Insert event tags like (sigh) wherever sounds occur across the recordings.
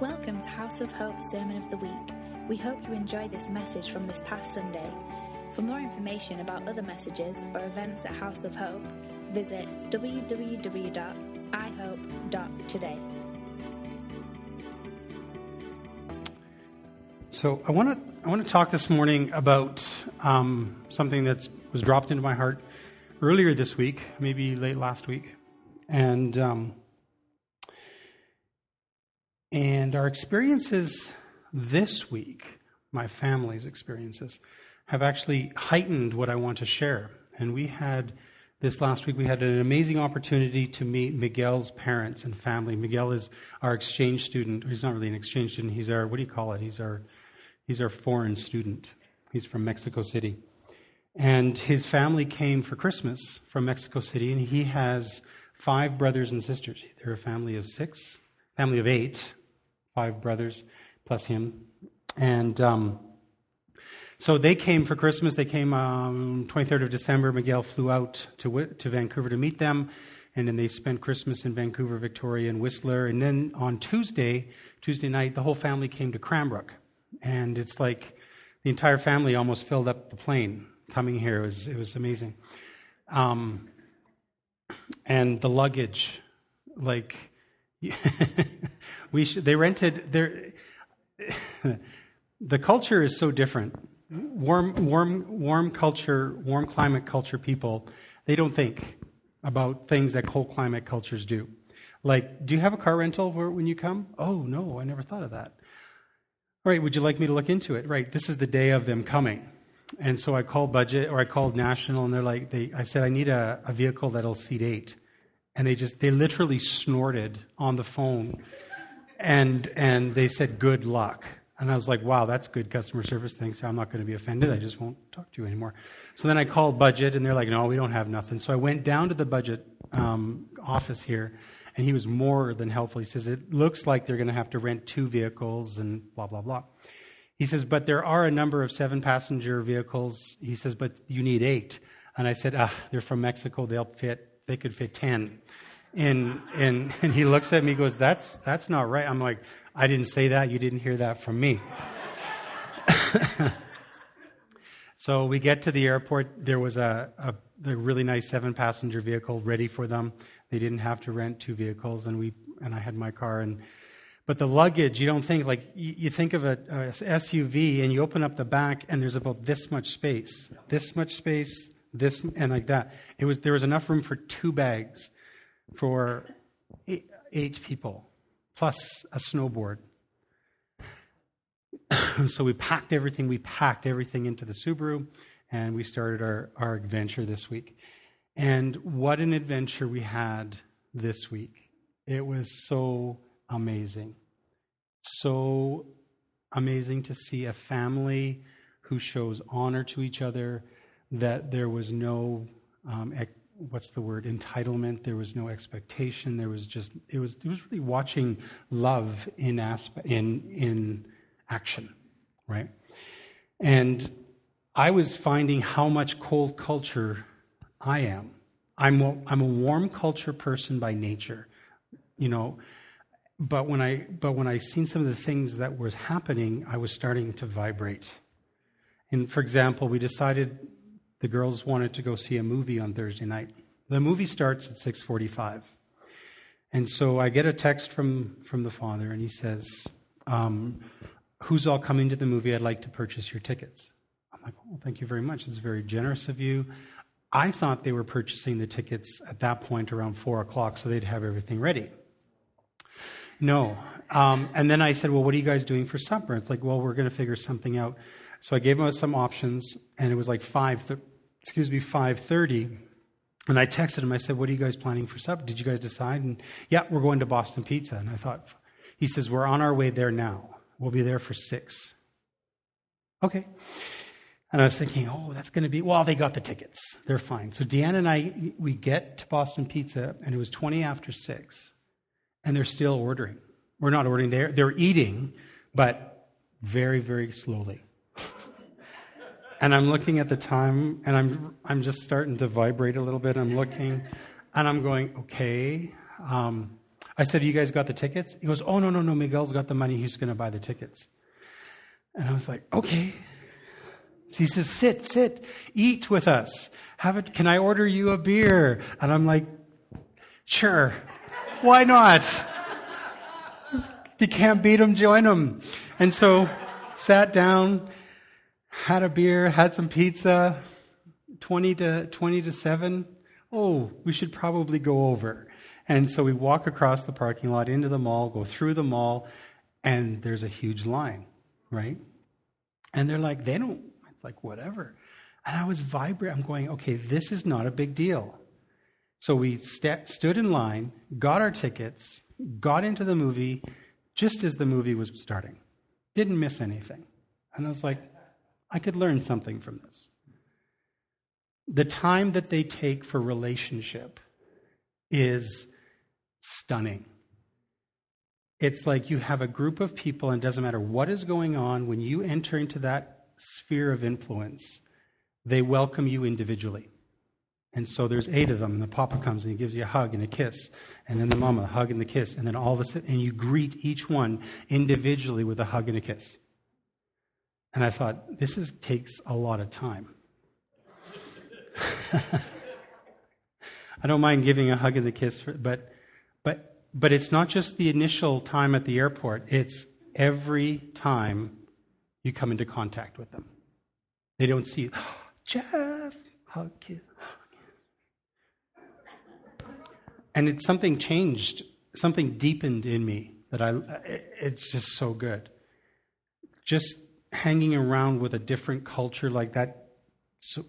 Welcome to House of Hope Sermon of the Week. We hope you enjoy this message from this past Sunday. For more information about other messages or events at House of Hope, visit www.ihope.today. So I want to I want to talk this morning about um, something that was dropped into my heart earlier this week, maybe late last week, and um, and our experiences this week, my family's experiences, have actually heightened what I want to share. And we had this last week, we had an amazing opportunity to meet Miguel's parents and family. Miguel is our exchange student. He's not really an exchange student. He's our, what do you call it? He's our, he's our foreign student. He's from Mexico City. And his family came for Christmas from Mexico City, and he has five brothers and sisters. They're a family of six, family of eight, five brothers plus him. And um, so they came for Christmas. They came um, 23rd of December. Miguel flew out to, to Vancouver to meet them. And then they spent Christmas in Vancouver, Victoria, and Whistler. And then on Tuesday, Tuesday night, the whole family came to Cranbrook. And it's like the entire family almost filled up the plane coming here. It was, it was amazing. Um, and the luggage, like, (laughs) we should, they rented their the culture is so different. Warm warm warm culture warm climate culture people they don't think about things that cold climate cultures do. Like do you have a car rental when you come? Oh no i never thought of that. All right would you like me to look into it? Right this is the day of them coming. And so i called budget or i called national and they're like they i said i need a, a vehicle that'll seat eight. And they just they literally snorted on the phone and and they said good luck. And i was like wow that's good customer service. Thanks. I'm not going to be offended. I just won't talk to you anymore. So then i called budget and they're like no we don't have nothing. So i went down to the budget um, office here and he was more than helpful. He says it looks like they're going to have to rent two vehicles and blah blah blah. He says but there are a number of seven passenger vehicles. He says but you need eight. And i said ah they're from mexico. They'll fit they could fit ten and, and, and he looks at me goes, that's, that's not right. I'm like, I didn't say that. You didn't hear that from me. (laughs) so we get to the airport. There was a, a, a really nice seven passenger vehicle ready for them. They didn't have to rent two vehicles and we, and I had my car and, but the luggage, you don't think like you, think of a, a, SUV and you open up the back and there's about this much space, this much space, this and like that. It was there was enough room for two bags for eight people, plus a snowboard. (coughs) so we packed everything, we packed everything into the Subaru, and we started our, our adventure this week. And what an adventure we had this week. It was so amazing. So amazing to see a family who shows honor to each other, that there was no um, what's the word entitlement. There was no expectation. There was just it was it was really watching love in asp- in in action right? And i was finding how much cold culture i am. I'm a, i'm a warm culture person by nature you know? But when i but when i seen some of the things that was happening i was starting to vibrate. And for example we decided the girls wanted to go see a movie on Thursday night. The movie starts at 6:45, and so I get a text from from the father, and he says, um, "Who's all coming to the movie? I'd like to purchase your tickets." I'm like, "Well, thank you very much. It's very generous of you." I thought they were purchasing the tickets at that point around four o'clock, so they'd have everything ready. No. Um, and then I said, "Well, what are you guys doing for supper?" It's like, "Well, we're going to figure something out." So I gave them some options, and it was like five, th- excuse me, five thirty. And I texted him. I said, "What are you guys planning for supper? Did you guys decide?" And yeah, we're going to Boston Pizza. And I thought, he says, "We're on our way there now. We'll be there for six. Okay. And I was thinking, oh, that's going to be, well, they got the tickets. They're fine. So Deanna and I, we get to Boston Pizza, and it was 20 after 6, and they're still ordering. We're not ordering, they're, they're eating, but very, very slowly and I'm looking at the time, and I'm I'm just starting to vibrate a little bit. I'm looking, and I'm going, okay. Um, I said, You guys got the tickets? He goes, Oh, no, no, no. Miguel's got the money. He's going to buy the tickets. And I was like, Okay. He says, Sit, sit, eat with us. Have it. Can I order you a beer? And I'm like, Sure. Why not? You can't beat them, join them. And so sat down, had a beer, had some pizza, 20 to 20 to 7. Oh, we should probably go over. And so we walk across the parking lot into the mall, go through the mall, and there's a huge line, right? And they're like, they don't, it's like, whatever. And I was vibrating. I'm going, okay, this is not a big deal. So we st- stood in line, got our tickets, got into the movie just as the movie was starting. Didn't miss anything. And I was like, I could learn something from this. The time that they take for relationship is stunning. It's like you have a group of people, and it doesn't matter what is going on, when you enter into that sphere of influence, they welcome you individually. And so there's eight of them, and the papa comes and he gives you a hug and a kiss, and then the mama, a hug and the kiss, and then all of a sudden, and you greet each one individually with a hug and a kiss. And I thought, this is, takes a lot of time. (laughs) I don't mind giving a hug and a kiss, for, but, but, but it's not just the initial time at the airport, it's every time you come into contact with them. They don't see you. (gasps) Jeff, hug, kiss. And it's something changed, something deepened in me that I, it's just so good. Just hanging around with a different culture like that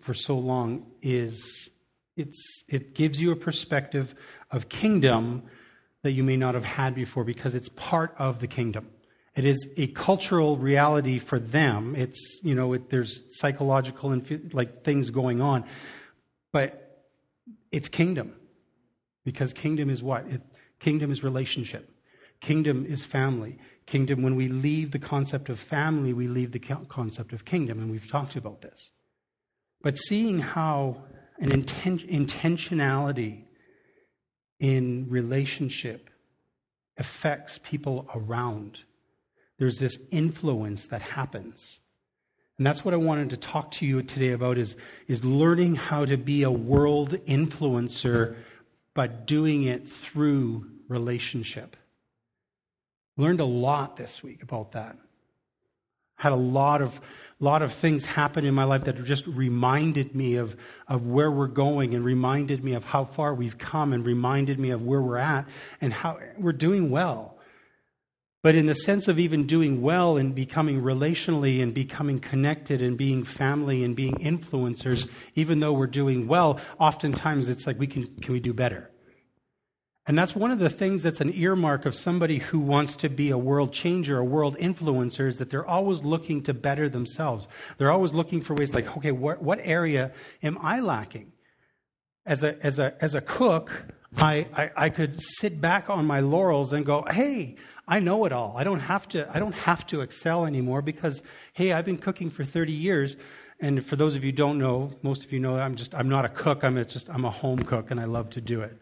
for so long is it's, it gives you a perspective of kingdom that you may not have had before because it's part of the kingdom. It is a cultural reality for them. It's, you know, it, there's psychological and like things going on, but it's kingdom because kingdom is what? It, kingdom is relationship. Kingdom is family. Kingdom, when we leave the concept of family, we leave the concept of kingdom, and we've talked about this. But seeing how an inten- intentionality in relationship affects people around, there's this influence that happens. And that's what I wanted to talk to you today about is, is learning how to be a world influencer, but doing it through relationship. Learned a lot this week about that. Had a lot of lot of things happen in my life that just reminded me of, of where we're going and reminded me of how far we've come and reminded me of where we're at and how we're doing well. But in the sense of even doing well and becoming relationally and becoming connected and being family and being influencers, even though we're doing well, oftentimes it's like we can, can we do better? And that's one of the things that's an earmark of somebody who wants to be a world changer, a world influencer, is that they're always looking to better themselves. They're always looking for ways like, okay, what, what area am I lacking? As a, as a, as a cook, I, I, I could sit back on my laurels and go, hey, I know it all. I don't have to, I don't have to excel anymore because, hey, I've been cooking for 30 years. And for those of you who don't know, most of you know I'm just, I'm not a cook. I'm just, I'm a home cook and I love to do it.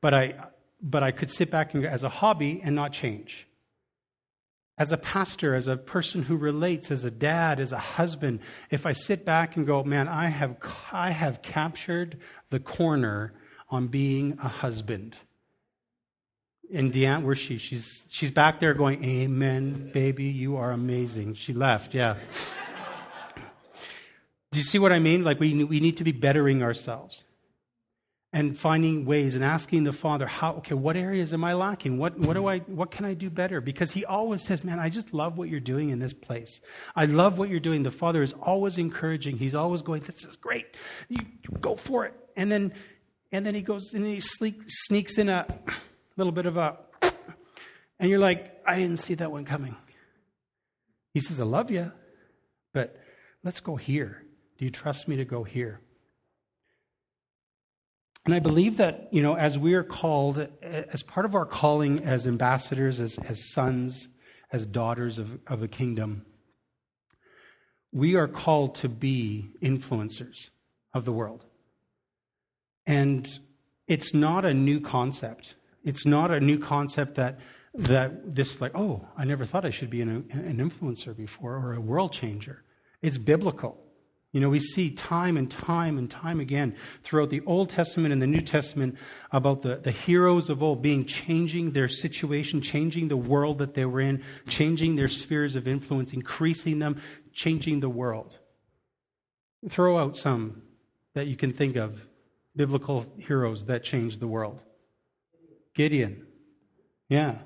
But I, but I could sit back and, as a hobby and not change. As a pastor, as a person who relates, as a dad, as a husband, if I sit back and go, man, I have, I have captured the corner on being a husband. And Deanne, where's she? She's, she's back there going, Amen, baby, you are amazing. She left, yeah. (laughs) Do you see what I mean? Like, we, we need to be bettering ourselves and finding ways and asking the father how okay what areas am i lacking? What what do i what can i do better? Because he always says man i just love what you're doing in this place. I love what you're doing. The father is always encouraging. He's always going this is great. You go for it. And then and then he goes and he sneaks in a little bit of a and you're like i didn't see that one coming. He says i love you but let's go here. Do you trust me to go here and I believe that, you know, as we are called, as part of our calling as ambassadors, as, as sons, as daughters of, of the kingdom, we are called to be influencers of the world. And it's not a new concept. It's not a new concept that that this like, oh, I never thought I should be an, an influencer before or a world changer. It's biblical. You know, we see time and time and time again throughout the Old Testament and the New Testament about the, the heroes of old being changing their situation, changing the world that they were in, changing their spheres of influence, increasing them, changing the world. Throw out some that you can think of biblical heroes that changed the world. Gideon. Yeah.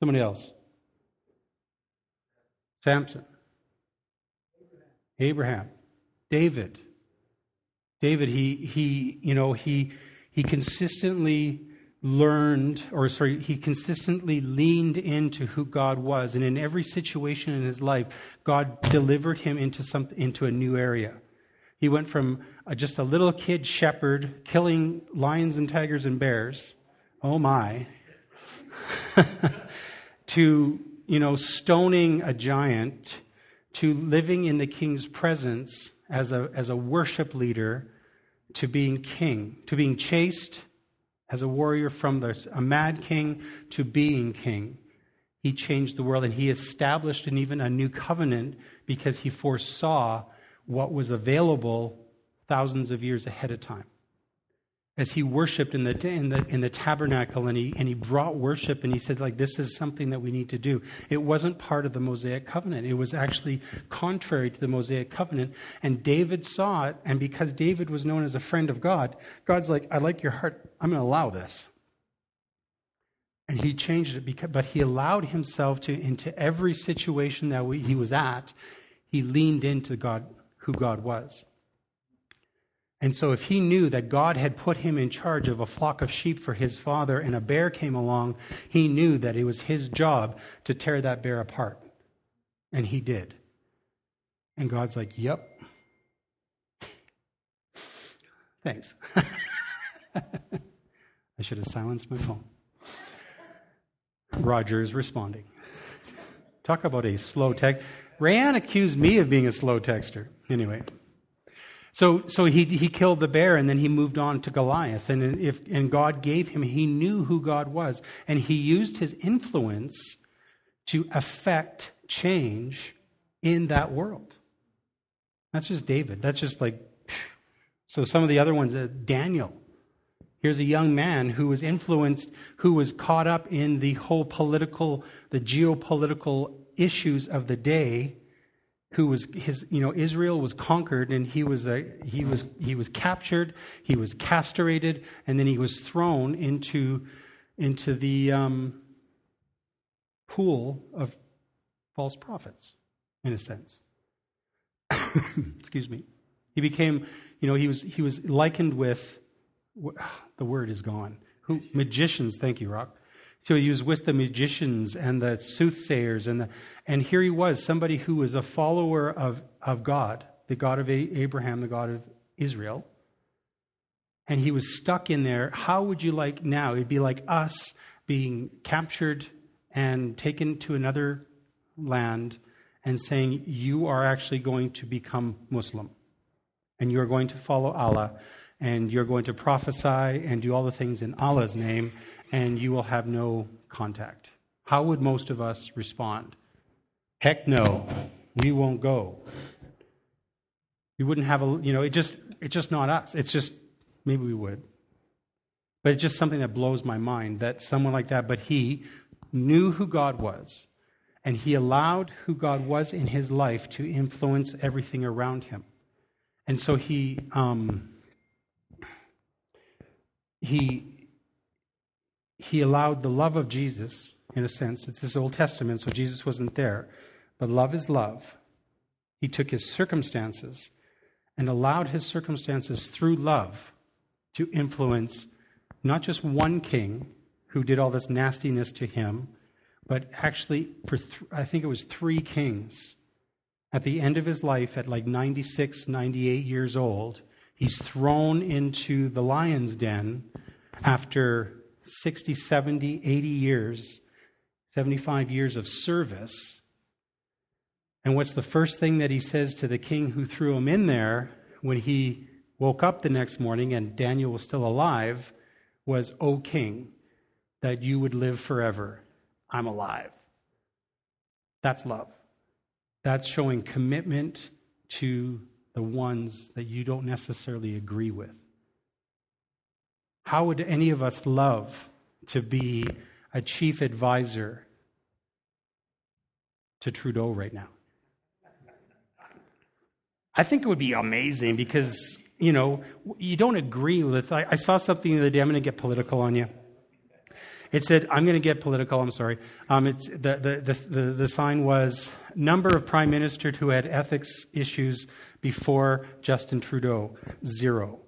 Somebody else. Samson. Abraham. David. David, he, he, you know, he, he consistently learned, or sorry, he consistently leaned into who God was. And in every situation in his life, God delivered him into, some, into a new area. He went from a, just a little kid shepherd killing lions and tigers and bears. Oh my. (laughs) to, you know, stoning a giant, to living in the king's presence as a, as a worship leader, to being king, to being chased as a warrior from the, a mad king to being king. He changed the world and he established an even a new covenant because he foresaw what was available thousands of years ahead of time as he worshiped in the, in the, in the tabernacle and he, and he brought worship and he said like this is something that we need to do. It wasn't part of the mosaic covenant. It was actually contrary to the mosaic covenant. And david saw it. And because david was known as a friend of god god's like i like your heart. I'm going to allow this. And he changed it because, but he allowed himself to into every situation that we, he was at he leaned into god who god was and so, if he knew that God had put him in charge of a flock of sheep for his father and a bear came along, he knew that it was his job to tear that bear apart. And he did. And God's like, Yep. Thanks. (laughs) I should have silenced my phone. Roger is responding. Talk about a slow text. Rayanne accused me of being a slow texter. Anyway. So, so he, he killed the bear and then he moved on to Goliath. And, if, and God gave him, he knew who God was. And he used his influence to affect change in that world. That's just David. That's just like, so some of the other ones, uh, Daniel. Here's a young man who was influenced, who was caught up in the whole political, the geopolitical issues of the day who was his you know Israel was conquered and he was a, he was he was captured he was castrated and then he was thrown into into the um, pool of false prophets in a sense. (coughs) Excuse me. He became you know he was he was likened with the word is gone. Who magicians thank you rock so he was with the magicians and the soothsayers and the and here he was, somebody who was a follower of, of God, the God of Abraham, the God of Israel. And he was stuck in there. How would you like now? It'd be like us being captured and taken to another land and saying, You are actually going to become Muslim. And you're going to follow Allah. And you're going to prophesy and do all the things in Allah's name. And you will have no contact. How would most of us respond? Heck no, we won't go. We wouldn't have a, you know, it just, it's just not us. It's just, maybe we would. But it's just something that blows my mind that someone like that, but he knew who God was, and he allowed who God was in his life to influence everything around him. And so he, um, he, he allowed the love of Jesus, in a sense, it's this Old Testament, so Jesus wasn't there, but love is love. He took his circumstances and allowed his circumstances through love to influence not just one king who did all this nastiness to him, but actually, for th- I think it was three kings. At the end of his life, at like 96, 98 years old, he's thrown into the lion's den after 60, 70, 80 years, 75 years of service and what's the first thing that he says to the king who threw him in there when he woke up the next morning and Daniel was still alive? was, O king, that you would live forever. I'm alive. That's love. That's showing commitment to the ones that you don't necessarily agree with. How would any of us love to be a chief advisor to Trudeau right now? I think it would be amazing because, you know, you don't agree with. I, I saw something the other day, I'm going to get political on you. It said, I'm going to get political, I'm sorry. Um, it's, the, the, the, the, the sign was number of prime ministers who had ethics issues before Justin Trudeau, zero.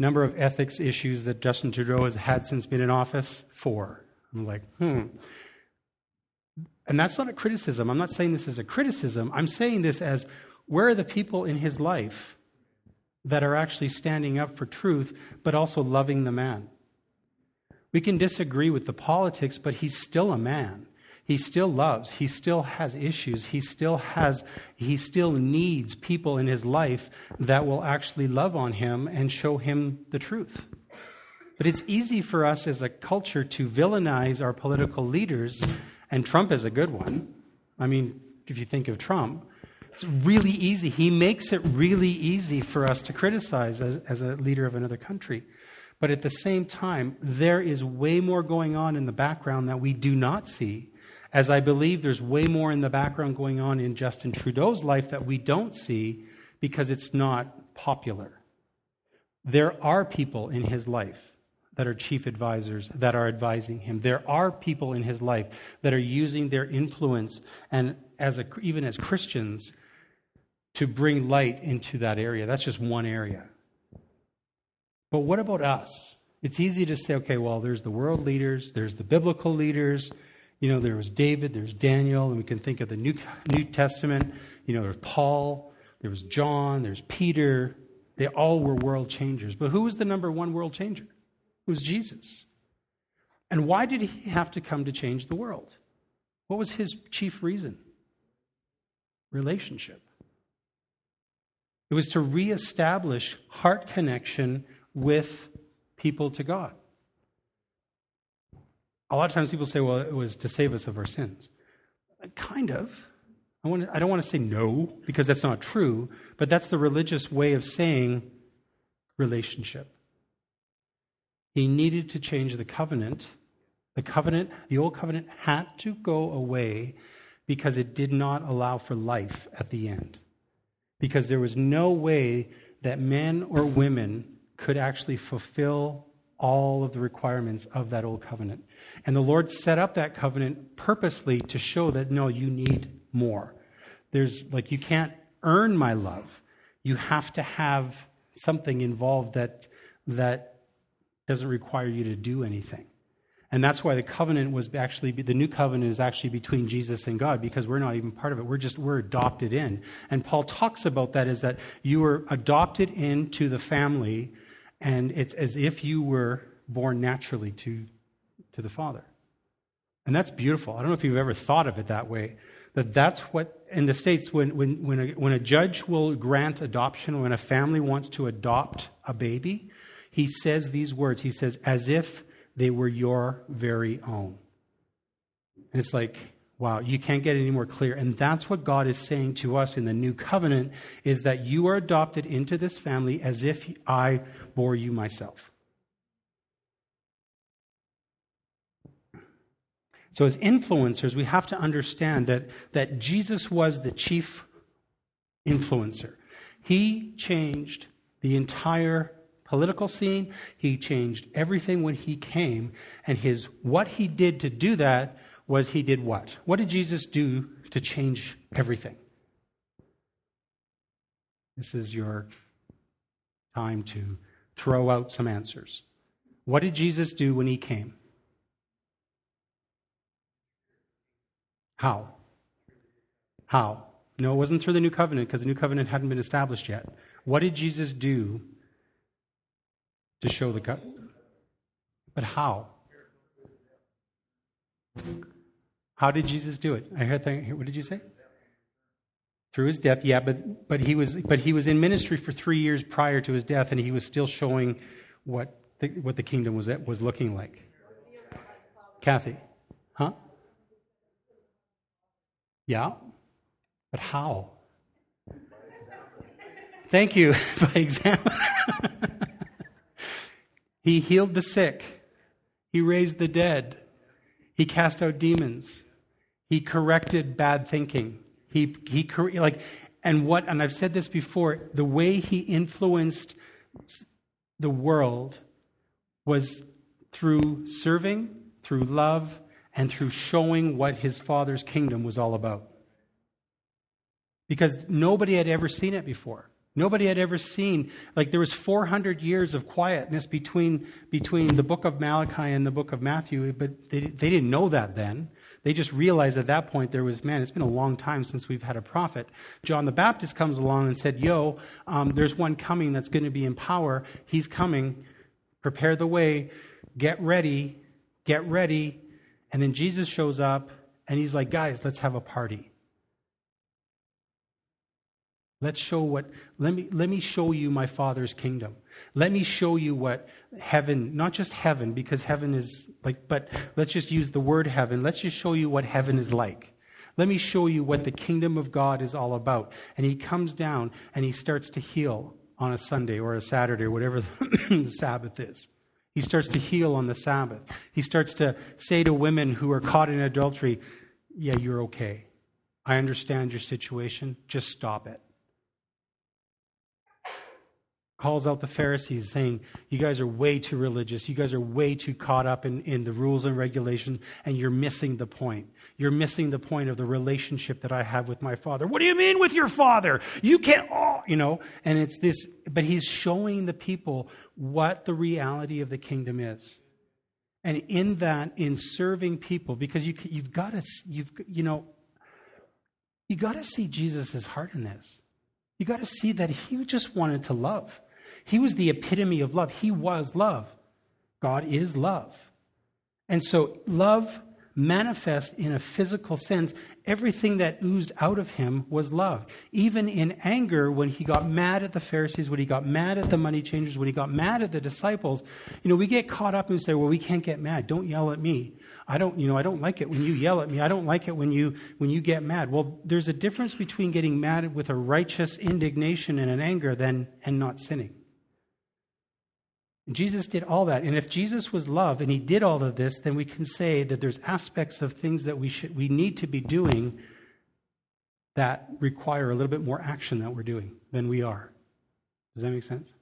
Number of ethics issues that Justin Trudeau has had since been in office, four. I'm like, hmm. And that's not a criticism. I'm not saying this is a criticism. I'm saying this as where are the people in his life that are actually standing up for truth, but also loving the man? We can disagree with the politics, but he's still a man. He still loves. He still has issues. He still has, he still needs people in his life that will actually love on him and show him the truth. But it's easy for us as a culture to villainize our political leaders, and Trump is a good one. I mean, if you think of Trump, it's really easy. He makes it really easy for us to criticize as, as a leader of another country. But at the same time, there is way more going on in the background that we do not see. As I believe there's way more in the background going on in Justin Trudeau's life that we don't see because it's not popular. There are people in his life that are chief advisors that are advising him. There are people in his life that are using their influence and as a, even as Christians to bring light into that area. That's just one area. But what about us? It's easy to say, okay, well, there's the world leaders, there's the biblical leaders. You know, there was David, there's Daniel, and we can think of the New, New Testament. You know, there's Paul, there was John, there's Peter. They all were world changers. But who was the number one world changer? It was Jesus. And why did he have to come to change the world? What was his chief reason? Relationship. It was to reestablish heart connection with people to God. A lot of times people say, well, it was to save us of our sins. Kind of. I, want to, I don't want to say no, because that's not true, but that's the religious way of saying relationship. He needed to change the covenant. The covenant, the old covenant, had to go away because it did not allow for life at the end. Because there was no way that men or women could actually fulfill all of the requirements of that old covenant. And the Lord set up that covenant purposely to show that no, you need more. There's like, you can't earn my love. You have to have something involved that, that doesn't require you to do anything. And that's why the covenant was actually, the new covenant is actually between Jesus and God because we're not even part of it. We're just, we're adopted in. And Paul talks about that is that you were adopted into the family and it's as if you were born naturally to, to the Father. And that's beautiful. I don't know if you've ever thought of it that way, but that's what, in the States, when, when, when, a, when a judge will grant adoption, when a family wants to adopt a baby, he says these words. He says, as if they were your very own. And it's like, wow, you can't get any more clear. And that's what God is saying to us in the new covenant is that you are adopted into this family as if I bore you myself. So, as influencers, we have to understand that, that Jesus was the chief influencer. He changed the entire political scene, he changed everything when he came, and his what he did to do that was he did what? What did Jesus do to change everything? This is your time to throw out some answers. What did Jesus do when he came? How? How? No, it wasn't through the new covenant because the new covenant hadn't been established yet. What did Jesus do to show the covenant? But how? How did Jesus do it? I heard. What did you say? Through his death yeah but but he was but he was in ministry for 3 years prior to his death and he was still showing what the, what the kingdom was, was looking like? Kathy? Huh? Yeah? But how? Thank you. (laughs) By example. (laughs) he healed the sick. He raised the dead. He cast out demons. He corrected bad thinking. He, he, like, and what, and I've said this before, the way he influenced the world was through serving, through love, and through showing what his father's kingdom was all about. Because nobody had ever seen it before. Nobody had ever seen, like, there was 400 years of quietness between, between the book of Malachi and the book of Matthew, but they, they didn't know that then. They just realized at that point there was, man, it's been a long time since we've had a prophet. John the Baptist comes along and said, Yo, um, there's one coming that's going to be in power. He's coming. Prepare the way. Get ready. Get ready. And then Jesus shows up and he's like, Guys, let's have a party. Let's show what, let me, let me show you my Father's kingdom. Let me show you what heaven, not just heaven, because heaven is like, but let's just use the word heaven. Let's just show you what heaven is like. Let me show you what the kingdom of God is all about. And he comes down and he starts to heal on a Sunday or a Saturday or whatever the (clears throat) Sabbath is. He starts to heal on the Sabbath. He starts to say to women who are caught in adultery, Yeah, you're okay. I understand your situation. Just stop it calls out the Pharisees, saying, You guys are way too religious. You guys are way too caught up in, in the rules and regulations, and you're missing the point. You're missing the point of the relationship that I have with my father. What do you mean with your father? You can't, oh, you know, and it's this, but he's showing the people what the reality of the kingdom is. And in that, in serving people, because you, you've got to, you've, you know, you got to see Jesus' heart in this. You got to see that he just wanted to love. He was the epitome of love. He was love. God is love. And so, love manifest in a physical sense. Everything that oozed out of him was love. Even in anger, when he got mad at the Pharisees, when he got mad at the money changers, when he got mad at the disciples, you know, we get caught up and say, well, we can't get mad. Don't yell at me. I don't, you know, I don't like it when you yell at me. I don't like it when you when you get mad. Well, there's a difference between getting mad with a righteous indignation and an anger than and not sinning. And Jesus did all that. And if Jesus was love and he did all of this, then we can say that there's aspects of things that we should we need to be doing that require a little bit more action that we're doing than we are. Does that make sense?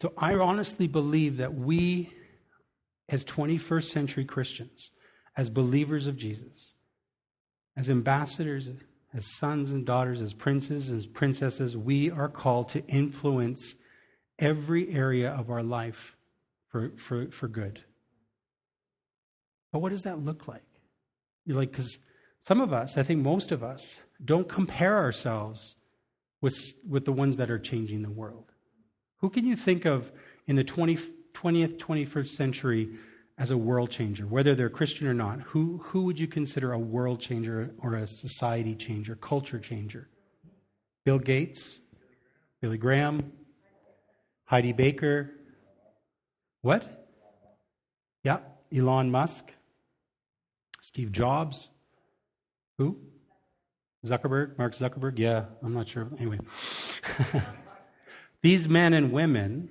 So I honestly believe that we, as 21st century Christians, as believers of Jesus, as ambassadors as sons and daughters, as princes and princesses, we are called to influence every area of our life for, for, for good. But what does that look like? You're like, because some of us, I think most of us, don't compare ourselves with, with the ones that are changing the world. Who can you think of in the 20, 20th, 21st century as a world changer, whether they're Christian or not, who, who would you consider a world changer or a society changer, culture changer? Bill Gates, Billy Graham, Heidi Baker. What? Yeah, Elon Musk, Steve Jobs. Who? Zuckerberg, Mark Zuckerberg? Yeah, I'm not sure. Anyway. (laughs) These men and women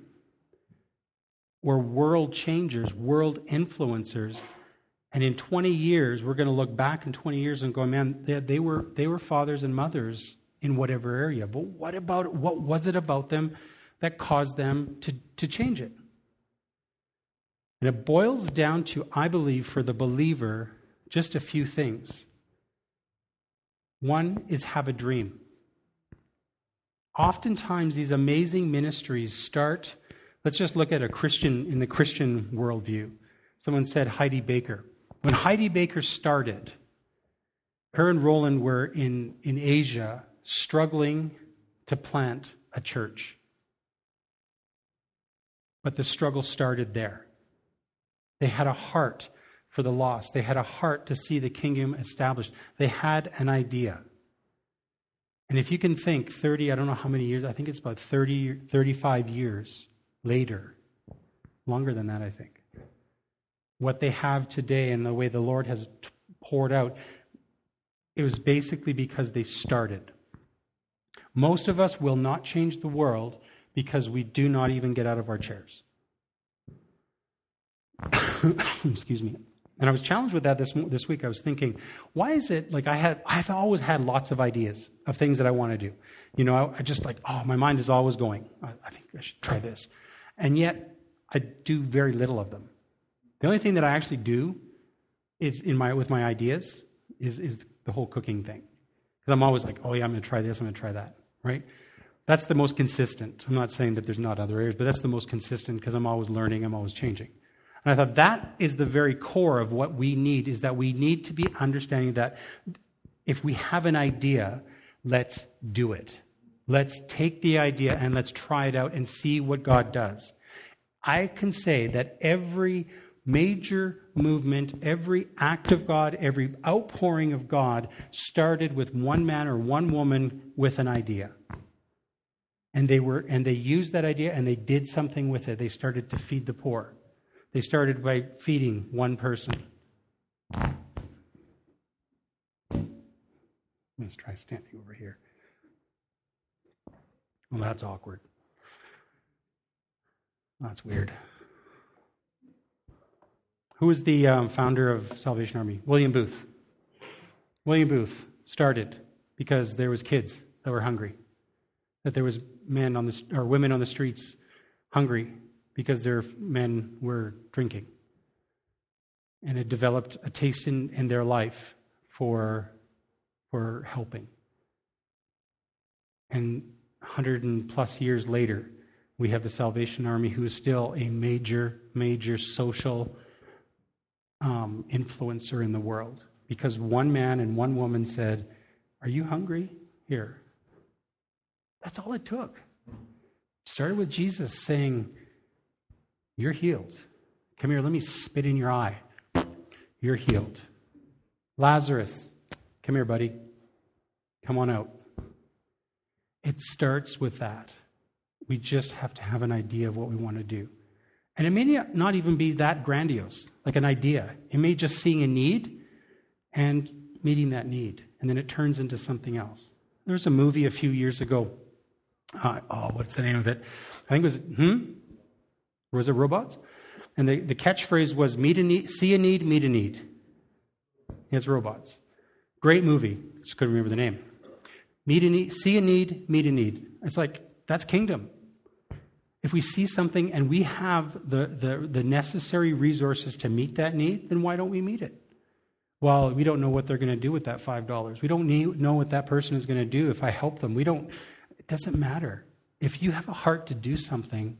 were world changers, world influencers. And in 20 years, we're going to look back in 20 years and go, man, they, they, were, they were fathers and mothers in whatever area. But what about what was it about them that caused them to, to change it? And it boils down to, I believe, for the believer, just a few things. One is have a dream. Oftentimes, these amazing ministries start Let's just look at a Christian in the Christian worldview. Someone said Heidi Baker. When Heidi Baker started, her and Rolland were in, in Asia struggling to plant a church. But the struggle started there. They had a heart for the lost, they had a heart to see the kingdom established. They had an idea. And if you can think 30, I don't know how many years, I think it's about 30, 35 years later, longer than that, I think. What they have today and the way the Lord has poured out, it was basically because they started. Most of us will not change the world because we do not even get out of our chairs. (coughs) Excuse me. And I was challenged with that this, this week. I was thinking, why is it like I had, I've always had lots of ideas of things that I want to do. You know, I, I just like, oh, my mind is always going. I, I think I should try this. And yet, I do very little of them. The only thing that I actually do is in my, with my ideas is, is the whole cooking thing. Because I'm always like, oh, yeah, I'm going to try this, I'm going to try that, right? That's the most consistent. I'm not saying that there's not other areas, but that's the most consistent because I'm always learning, I'm always changing. And I thought that is the very core of what we need is that we need to be understanding that if we have an idea, let's do it. Let's take the idea and let's try it out and see what God does. I can say that every major movement, every act of God, every outpouring of God started with one man or one woman with an idea. And they were and they used that idea and they did something with it. They started to feed the poor. They started by feeding one person. Let's try standing over here. Well, that's awkward. That's weird. Who was the um, founder of Salvation Army? William Booth. William Booth started because there was kids that were hungry, that there was men on the or women on the streets hungry because their men were drinking. And it developed a taste in, in their life for, for helping. And 100 and plus years later, we have the Salvation Army, who is still a major, major social um, influencer in the world. Because one man and one woman said, Are you hungry? Here. That's all it took. Started with Jesus saying, you're healed. Come here, let me spit in your eye. You're healed. Lazarus, come here, buddy. Come on out. It starts with that. We just have to have an idea of what we want to do. And it may not even be that grandiose, like an idea. It may just seeing a need and meeting that need. And then it turns into something else. There was a movie a few years ago. Uh, oh, what's the name of it? I think it was, hmm? was it robots? And the, the catchphrase was meet a need, see a need, meet a need. It's robots. Great movie. Just couldn't remember the name. Meet a need, see a need, meet a need. It's like that's kingdom. If we see something and we have the, the, the necessary resources to meet that need, then why don't we meet it? Well, we don't know what they're going to do with that $5. We don't need, know what that person is going to do if I help them. We don't, it doesn't matter. If you have a heart to do something,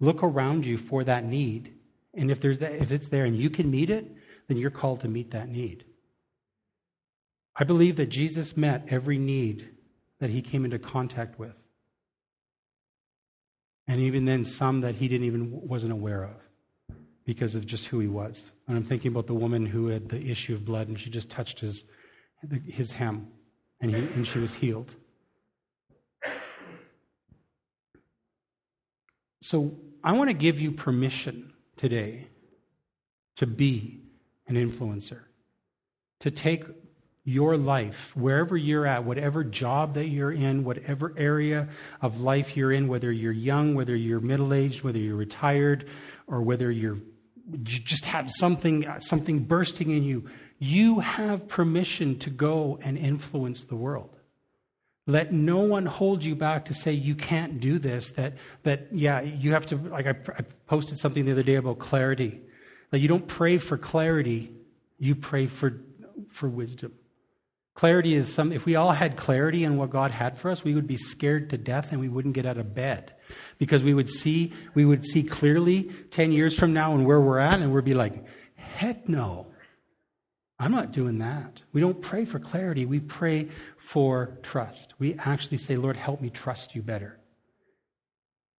Look around you for that need. And if, there's that, if it's there and you can meet it, then you're called to meet that need. I believe that Jesus met every need that he came into contact with. And even then, some that he didn't even wasn't aware of because of just who he was. And I'm thinking about the woman who had the issue of blood and she just touched his, his hem and, he, and she was healed. So I want to give you permission today to be an influencer, to take your life, wherever you're at, whatever job that you're in, whatever area of life you're in, whether you're young, whether you're middle aged, whether you're retired, or whether you're you just have something something bursting in you, you have permission to go and influence the world. Let no one hold you back to say you can't do this. That, that yeah, you have to, like I, I posted something the other day about clarity. That you don't pray for clarity, you pray for, for wisdom. Clarity is some, if we all had clarity in what God had for us, we would be scared to death and we wouldn't get out of bed. Because we would see, we would see clearly 10 years from now and where we're at and we'd be like, heck no. I'm not doing that. We don't pray for clarity. We pray for trust. We actually say, Lord, help me trust you better.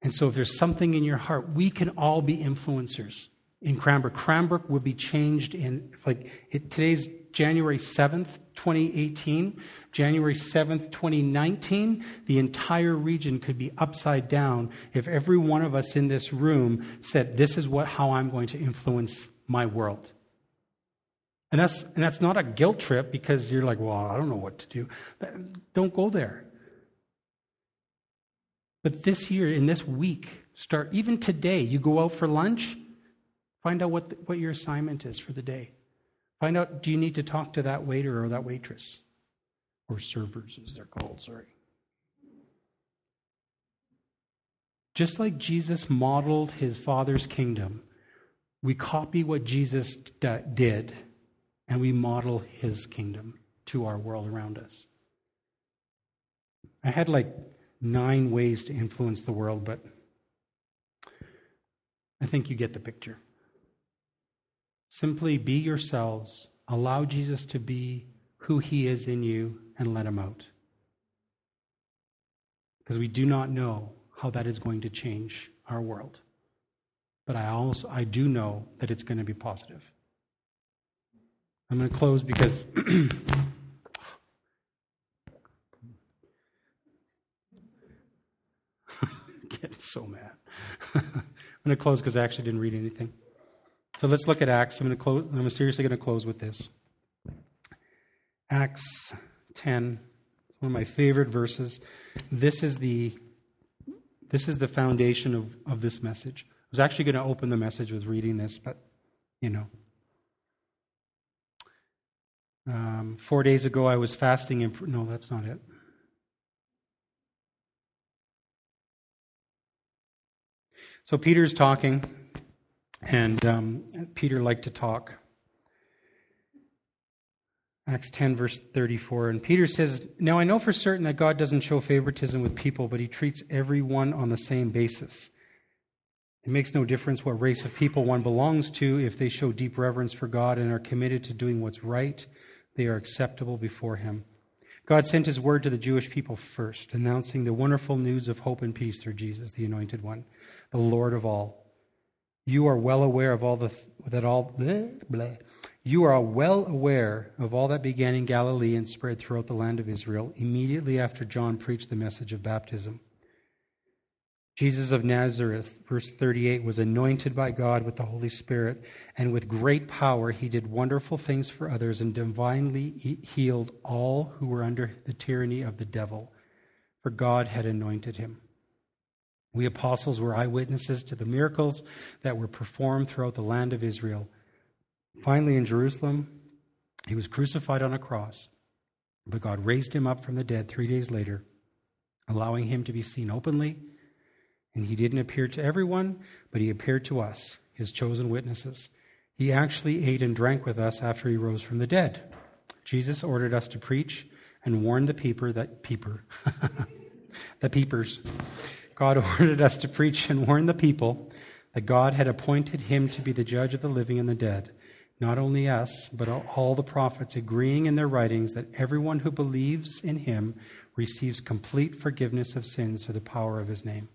And so if there's something in your heart, we can all be influencers in Cranbrook. Cranbrook will be changed in, like, it, today's January 7th, 2018, January 7th, 2019, the entire region could be upside down if every one of us in this room said, This is what, how I'm going to influence my world. And that's, and that's not a guilt trip because you're like, well, I don't know what to do. Don't go there. But this year, in this week, start, even today, you go out for lunch, find out what, the, what your assignment is for the day. Find out, do you need to talk to that waiter or that waitress? Or servers, as they're called, sorry. Just like Jesus modeled his Father's kingdom, we copy what Jesus d- did and we model his kingdom to our world around us. I had like nine ways to influence the world, but I think you get the picture. Simply be yourselves, allow Jesus to be who he is in you, and let him out. Because we do not know how that is going to change our world. But I also I do know that it's going to be positive. I'm going to close because (coughs) getting so mad. (laughs) I'm going to close because I actually didn't read anything. So let's look at Acts. I'm going to close. I'm seriously going to close with this. Acts 10. It's one of my favorite verses. This is the this is the foundation of, of this message. I was actually going to open the message with reading this, but you know. Um, four days ago, I was fasting. In, no, that's not it. So Peter's talking, and um, Peter liked to talk. Acts 10, verse 34. And Peter says, Now I know for certain that God doesn't show favoritism with people, but he treats everyone on the same basis. It makes no difference what race of people one belongs to if they show deep reverence for God and are committed to doing what's right they are acceptable before him. God sent his word to the Jewish people first, announcing the wonderful news of hope and peace through Jesus, the anointed one, the Lord of all. You are well aware of all the that all bleh, bleh. You are well aware of all that began in Galilee and spread throughout the land of Israel immediately after John preached the message of baptism. Jesus of Nazareth, verse 38, was anointed by God with the Holy Spirit, and with great power he did wonderful things for others and divinely healed all who were under the tyranny of the devil, for God had anointed him. We apostles were eyewitnesses to the miracles that were performed throughout the land of Israel. Finally, in Jerusalem, he was crucified on a cross, but God raised him up from the dead three days later, allowing him to be seen openly and he didn't appear to everyone, but he appeared to us, his chosen witnesses. He actually ate and drank with us after he rose from the dead. Jesus ordered us to preach and warn the peeper that peeper, (laughs) the peepers. God (laughs) ordered us to preach and warn the people that God had appointed him to be the judge of the living and the dead. Not only us, but all the prophets agreeing in their writings that everyone who believes in him receives complete forgiveness of sins through the power of his name.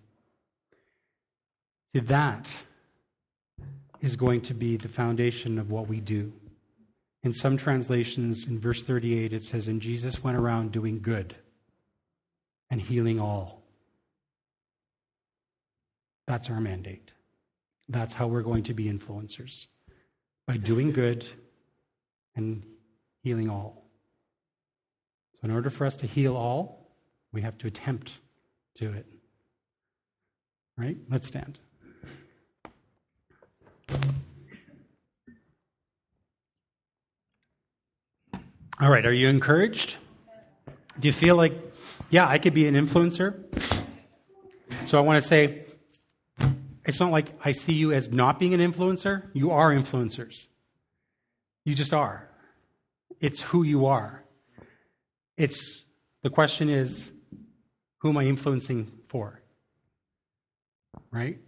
That is going to be the foundation of what we do. In some translations, in verse 38, it says, And Jesus went around doing good and healing all. That's our mandate. That's how we're going to be influencers by doing good and healing all. So, in order for us to heal all, we have to attempt to it. Right? Let's stand. All right, are you encouraged? Do you feel like, yeah, I could be an influencer? So I want to say, it's not like I see you as not being an influencer. You are influencers. You just are. It's who you are. It's the question is, who am I influencing for? Right?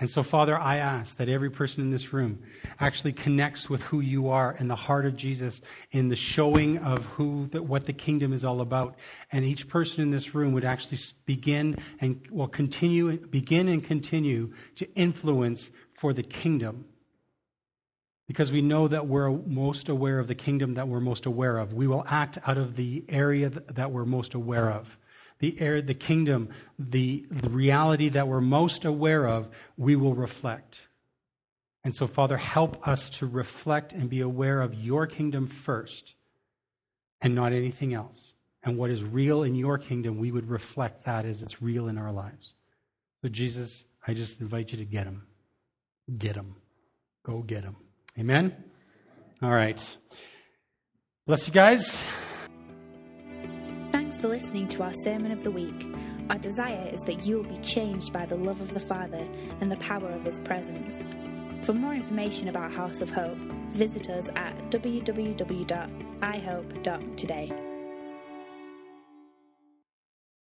And so, Father, I ask that every person in this room actually connects with who you are in the heart of Jesus, in the showing of who, the, what the kingdom is all about. And each person in this room would actually begin and will continue, begin and continue to influence for the kingdom. because we know that we're most aware of the kingdom that we're most aware of. We will act out of the area that we're most aware of. The air, the kingdom, the, the reality that we're most aware of, we will reflect. And so, Father, help us to reflect and be aware of your kingdom first and not anything else. And what is real in your kingdom, we would reflect that as it's real in our lives. So, Jesus, I just invite you to get him. Get him. Go get him. Amen? All right. Bless you guys. For listening to our Sermon of the Week. Our desire is that you will be changed by the love of the Father and the power of His presence. For more information about House of Hope, visit us at www.ihope.today.